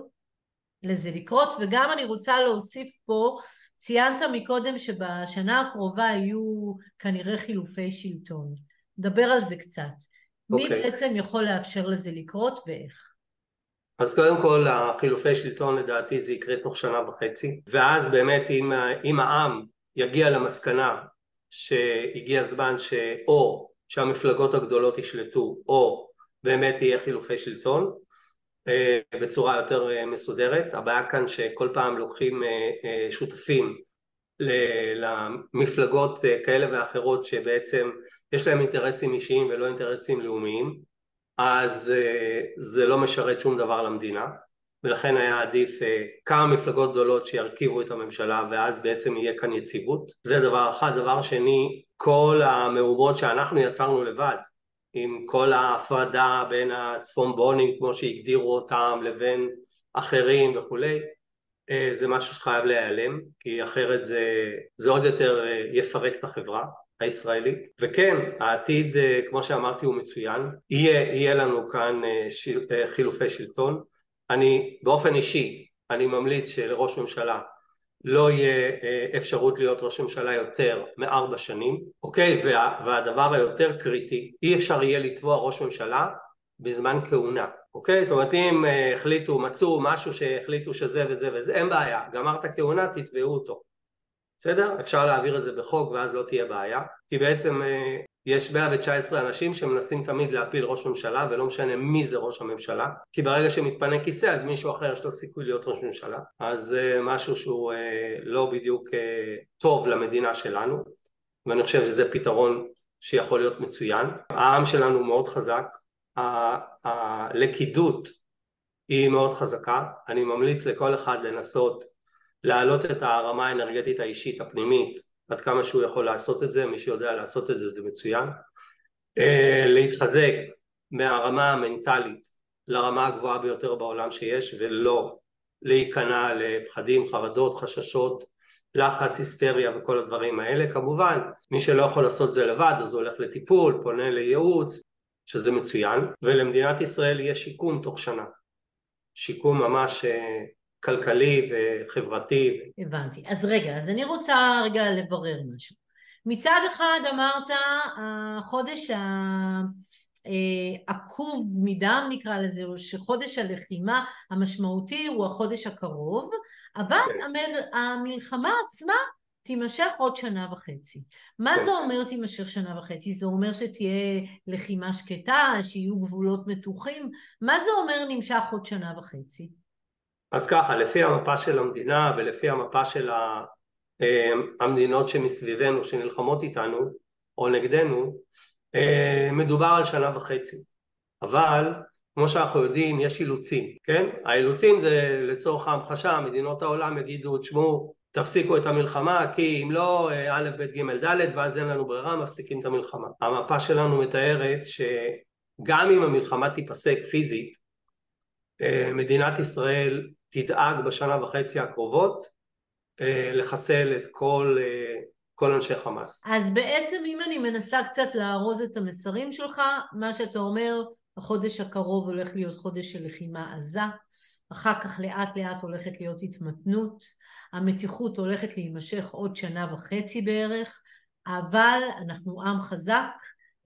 לזה לקרות? וגם אני רוצה להוסיף פה, ציינת מקודם שבשנה הקרובה יהיו כנראה חילופי שלטון. דבר על זה קצת. Okay. מי אוקיי. בעצם יכול לאפשר לזה לקרות ואיך? אז קודם כל החילופי שלטון לדעתי זה יקרה תוך שנה וחצי ואז באמת אם, אם העם יגיע למסקנה שהגיע הזמן שאו שהמפלגות הגדולות ישלטו או באמת יהיה חילופי שלטון בצורה יותר אה, מסודרת. הבעיה כאן שכל פעם לוקחים אה, שותפים למפלגות כאלה ואחרות שבעצם יש להם אינטרסים אישיים ולא אינטרסים לאומיים אז זה לא משרת שום דבר למדינה. ולכן היה עדיף כמה מפלגות גדולות שירכיבו את הממשלה ואז בעצם יהיה כאן יציבות. זה דבר אחד. דבר שני כל המהומות שאנחנו יצרנו לבד עם כל ההפרדה בין הצפון בונים כמו שהגדירו אותם לבין אחרים וכולי אה, זה משהו שחייב להיעלם כי אחרת זה, זה עוד יותר אה, יפרק את החברה הישראלית. וכן העתיד אה, כמו שאמרתי הוא מצוין. יהיה, יהיה לנו כאן חילופי שלטון. אני באופן אישי אני ממליץ שלראש ממשלה לא יהיה אפשרות להיות ראש ממשלה יותר מארבע שנים, אוקיי? וה, והדבר היותר קריטי, אי אפשר יהיה לתבוע ראש ממשלה בזמן כהונה, אוקיי? זאת אומרת אם החליטו, מצאו משהו שהחליטו שזה וזה וזה, אין בעיה, גמרת כהונה תתבעו אותו, בסדר? אפשר להעביר את זה בחוק ואז לא תהיה בעיה, כי בעצם יש 119 אנשים שמנסים תמיד להפיל ראש ממשלה ולא משנה מי זה ראש הממשלה. כי ברגע שמתפנה כיסא אז מישהו אחר יש לו סיכוי להיות ראש ממשלה. אז זה משהו שהוא אה, לא בדיוק אה, טוב למדינה שלנו ואני חושב שזה פתרון שיכול להיות מצוין. העם שלנו מאוד חזק. הלכידות היא מאוד חזקה. אני ממליץ לכל אחד לנסות להעלות את הרמה האנרגטית האישית הפנימית עד כמה שהוא יכול לעשות את זה, מי שיודע לעשות את זה זה מצוין. אה, להתחזק מהרמה המנטלית לרמה הגבוהה ביותר בעולם שיש ולא להיכנע לפחדים, חרדות, חששות, לחץ, היסטריה וכל הדברים האלה. כמובן, מי שלא יכול לעשות זה לבד אז הוא הולך לטיפול, פונה לייעוץ, שזה מצוין, ולמדינת ישראל יהיה שיקום תוך שנה. שיקום ממש אה, כלכלי וחברתי. הבנתי. אז רגע, אז אני רוצה רגע לברר משהו. מצד אחד אמרת החודש העקוב אה, מדם נקרא לזה, או שחודש הלחימה המשמעותי הוא החודש הקרוב, אבל כן. המלחמה עצמה תימשך עוד שנה וחצי. מה כן. זה אומר תימשך שנה וחצי? זה אומר שתהיה לחימה שקטה, שיהיו גבולות מתוחים? מה זה אומר נמשך עוד שנה וחצי? אז ככה, לפי המפה של המדינה ולפי המפה של אה, המדינות שמסביבנו שנלחמות איתנו או נגדנו, אה, מדובר על שנה וחצי. אבל כמו שאנחנו יודעים יש אילוצים, כן? האילוצים זה לצורך ההמחשה, מדינות העולם יגידו תשמעו תפסיקו את המלחמה כי אם לא אה, א' ב' ג' ד' ואז אין לנו ברירה מפסיקים את המלחמה. המפה שלנו מתארת שגם אם המלחמה תיפסק פיזית מדינת ישראל תדאג בשנה וחצי הקרובות אה, לחסל את כל, אה, כל אנשי חמאס. אז בעצם אם אני מנסה קצת לארוז את המסרים שלך, מה שאתה אומר, החודש הקרוב הולך להיות חודש של לחימה עזה, אחר כך לאט לאט הולכת להיות התמתנות, המתיחות הולכת להימשך עוד שנה וחצי בערך, אבל אנחנו עם חזק,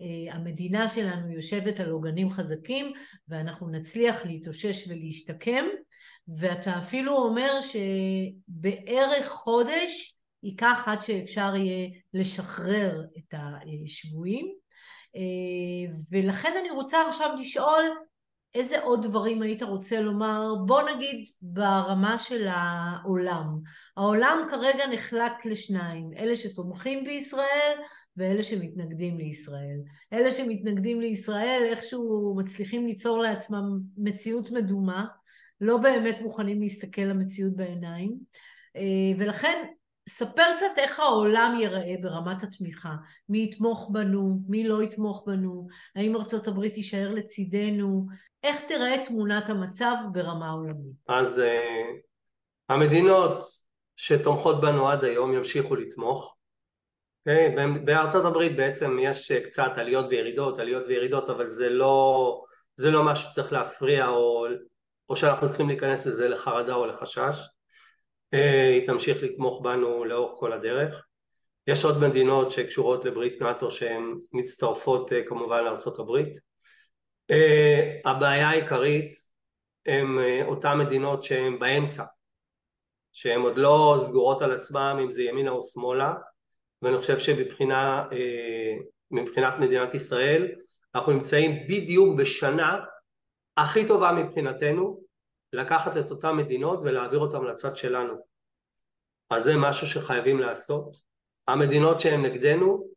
אה, המדינה שלנו יושבת על עוגנים חזקים ואנחנו נצליח להתאושש ולהשתקם ואתה אפילו אומר שבערך חודש ייקח עד שאפשר יהיה לשחרר את השבויים אה, ולכן אני רוצה עכשיו לשאול איזה עוד דברים היית רוצה לומר? בוא נגיד ברמה של העולם. העולם כרגע נחלק לשניים, אלה שתומכים בישראל ואלה שמתנגדים לישראל. אלה שמתנגדים לישראל איכשהו מצליחים ליצור לעצמם מציאות מדומה לא באמת מוכנים להסתכל למציאות בעיניים, ולכן ספר קצת איך העולם ייראה ברמת התמיכה. מי יתמוך בנו, מי לא יתמוך בנו, האם ארצות הברית תישאר לצידנו, איך תיראה תמונת המצב ברמה עולמית. אז uh, המדינות שתומכות בנו עד היום ימשיכו לתמוך. Okay, אוקיי? בארצות הברית בעצם יש קצת עליות וירידות, עליות וירידות, אבל זה לא, זה לא משהו שצריך להפריע או, או שאנחנו צריכים להיכנס לזה לחרדה או לחשש. אה, היא תמשיך לתמוך בנו לאורך כל הדרך. יש עוד מדינות שקשורות לברית נאט"ו שהן מצטרפות אה, כמובן לארצות הברית. אה, הבעיה העיקרית הן אותן מדינות שהן באמצע, שהן עוד לא סגורות על עצמן אם זה ימינה או שמאלה, ואני חושב שמבחינת מדינת ישראל אנחנו נמצאים בדיוק בשנה הכי טובה מבחינתנו לקחת את אותן מדינות ולהעביר אותן לצד שלנו. אז זה משהו שחייבים לעשות. המדינות שהן נגדנו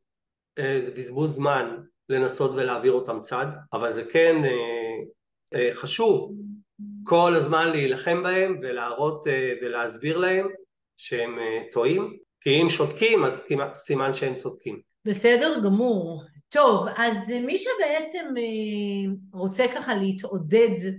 אה, זה בזבוז זמן לנסות ולהעביר אותם צד, אבל זה כן אה, אה, חשוב כל הזמן להילחם בהם ולהראות ולהסביר להם שהם טועים, כי אם שותקים אז סימן שהם צודקים. בסדר גמור. טוב, אז מי שבעצם רוצה ככה להתעודד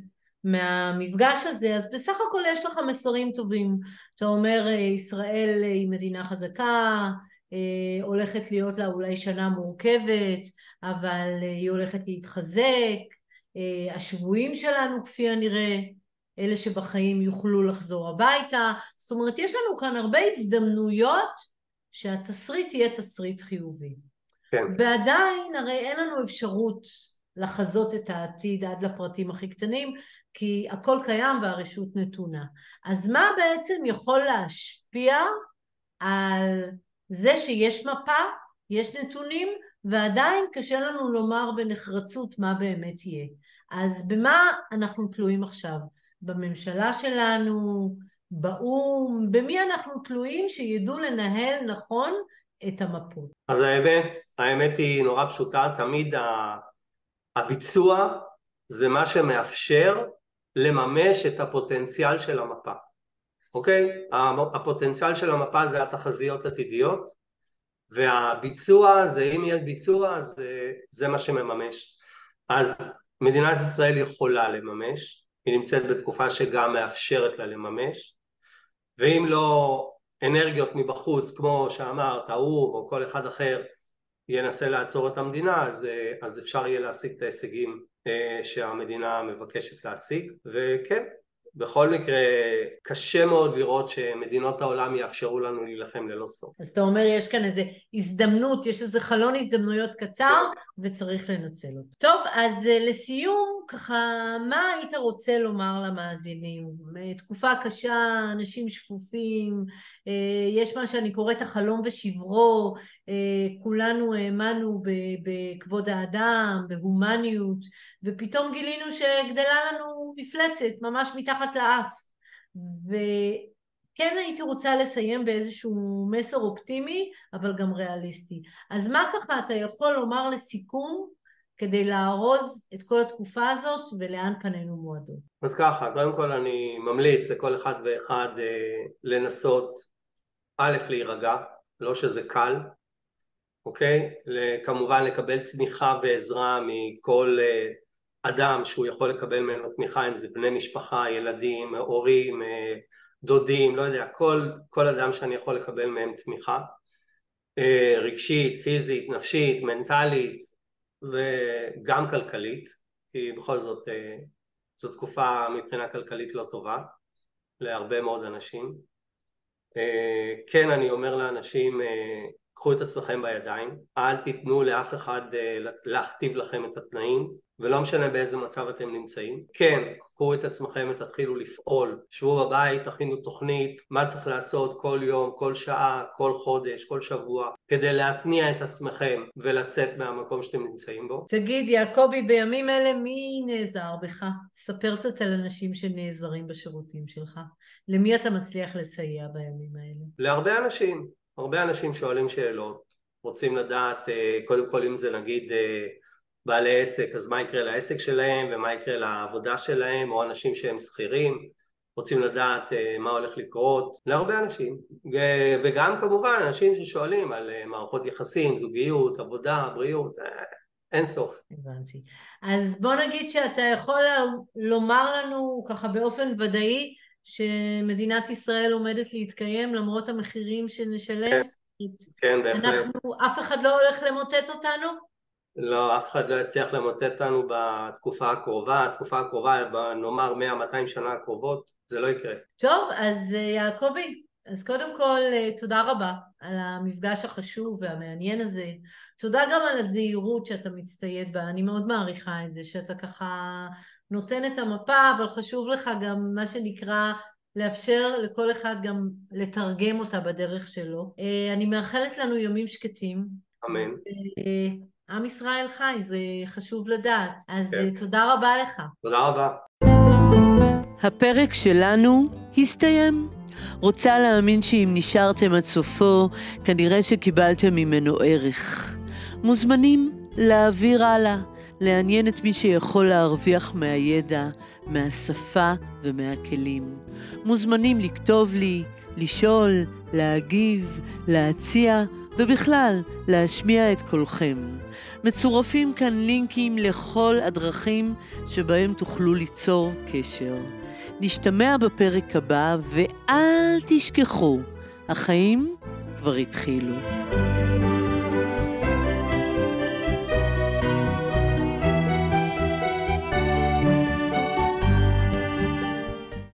מהמפגש הזה, אז בסך הכל יש לך מסרים טובים. אתה אומר, ישראל היא מדינה חזקה, אה, הולכת להיות לה אולי שנה מורכבת, אבל היא הולכת להתחזק, אה, השבויים שלנו כפי הנראה, אלה שבחיים יוכלו לחזור הביתה, זאת אומרת יש לנו כאן הרבה הזדמנויות שהתסריט יהיה תסריט חיובי. כן. ועדיין הרי אין לנו אפשרות לחזות את העתיד עד לפרטים הכי קטנים, כי הכל קיים והרשות נתונה. אז מה בעצם יכול להשפיע על זה שיש מפה, יש נתונים, ועדיין קשה לנו לומר בנחרצות מה באמת יהיה. אז במה אנחנו תלויים עכשיו? בממשלה שלנו, באו"ם, במי אנחנו תלויים שידעו לנהל נכון את המפות? אז האמת, האמת היא נורא פשוטה, תמיד הביצוע זה מה שמאפשר לממש את הפוטנציאל של המפה, אוקיי? הפוטנציאל של המפה זה התחזיות עתידיות והביצוע זה אם יש ביצוע זה, זה מה שמממש אז מדינת ישראל יכולה לממש היא נמצאת בתקופה שגם מאפשרת לה לממש ואם לא אנרגיות מבחוץ כמו שאמרת האו"ם או כל אחד אחר ינסה לעצור את המדינה אז, אה, אז אפשר יהיה להשיג את ההישגים אה, שהמדינה מבקשת להשיג. וכן בכל מקרה קשה מאוד לראות שמדינות העולם יאפשרו לנו להילחם ללא סוף. אז אתה אומר יש כאן איזה הזדמנות, יש איזה חלון הזדמנויות קצר וצריך לנצל אותו. טוב, אז אה, לסיום, ככה, מה היית רוצה לומר למאזינים? תקופה קשה, אנשים שפופים, אה, יש מה שאני קוראת החלום ושברו, אה, כולנו האמנו בכבוד האדם, בהומניות, ופתאום גילינו שגדלה לנו מפלצת ממש מתחת לאף. וכן הייתי רוצה לסיים באיזשהו מסר אופטימי, אבל גם ריאליסטי. אז מה ככה אתה יכול לומר לסיכום כדי לארוז את כל התקופה הזאת ולאן פנינו מועדות? אז ככה, קודם כל אני ממליץ לכל אחד ואחד אה, לנסות א', להירגע, לא שזה קל, אוקיי? כמובן לקבל תמיכה ועזרה מכל אה, אדם שהוא יכול לקבל ממנו תמיכה, אם זה בני משפחה, ילדים, הורים, אה, דודים, לא יודע, כל, כל אדם שאני יכול לקבל מהם תמיכה אה, רגשית, פיזית, נפשית, מנטלית וגם כלכלית, כי בכל זאת זו תקופה מבחינה כלכלית לא טובה להרבה מאוד אנשים. כן, אני אומר לאנשים קחו את עצמכם בידיים, אל תיתנו לאף אחד אה, להכתיב לכם את התנאים ולא משנה באיזה מצב אתם נמצאים. כן, קחו את עצמכם ותתחילו לפעול, שבו בבית, תכינו תוכנית, מה צריך לעשות כל יום, כל שעה, כל חודש, כל שבוע, כדי להתניע את עצמכם ולצאת מהמקום שאתם נמצאים בו. תגיד, יעקבי, בימים אלה מי נעזר בך? ספר קצת על אנשים שנעזרים בשירותים שלך. למי אתה מצליח לסייע בימים האלה? להרבה אנשים. הרבה אנשים שואלים שאלות, רוצים לדעת אה, קודם כל אם זה נגיד אה, בעלי עסק, אז מה יקרה לעסק שלהם ומה יקרה לעבודה שלהם, או אנשים שהם שכירים, רוצים לדעת אה, מה הולך לקרות, להרבה אנשים, וגם כמובן אנשים ששואלים על מערכות יחסים, זוגיות, עבודה, בריאות, אין סוף. הבנתי. אז בוא נגיד שאתה יכול לומר לנו ככה באופן ודאי שמדינת ישראל עומדת להתקיים למרות המחירים שנשלם? כן, כן בהחלט. אנחנו, אף אחד לא הולך למוטט אותנו? לא, אף אחד לא יצליח למוטט אותנו בתקופה הקרובה, התקופה הקרובה, נאמר 100-200 שנה הקרובות, זה לא יקרה. טוב, אז אה, יעקבי, אז קודם כל אה, תודה רבה על המפגש החשוב והמעניין הזה. תודה גם על הזהירות שאתה מצטייד בה, אני מאוד מעריכה את זה, שאתה ככה נותן את המפה, אבל חשוב לך גם מה שנקרא לאפשר לכל אחד גם לתרגם אותה בדרך שלו. אה, אני מאחלת לנו ימים שקטים. אמן. עם ישראל חי, זה חשוב לדעת. אז כן. תודה רבה לך. תודה רבה. הפרק שלנו הסתיים. רוצה להאמין שאם נשארתם עד סופו, כנראה שקיבלתם ממנו ערך. מוזמנים להעביר הלאה, לעניין את מי שיכול להרוויח מהידע, מהשפה ומהכלים. מוזמנים לכתוב לי, לשאול, להגיב, להציע, ובכלל, להשמיע את קולכם. מצורפים כאן לינקים לכל הדרכים שבהם תוכלו ליצור קשר. נשתמע בפרק הבא, ואל תשכחו, החיים כבר התחילו.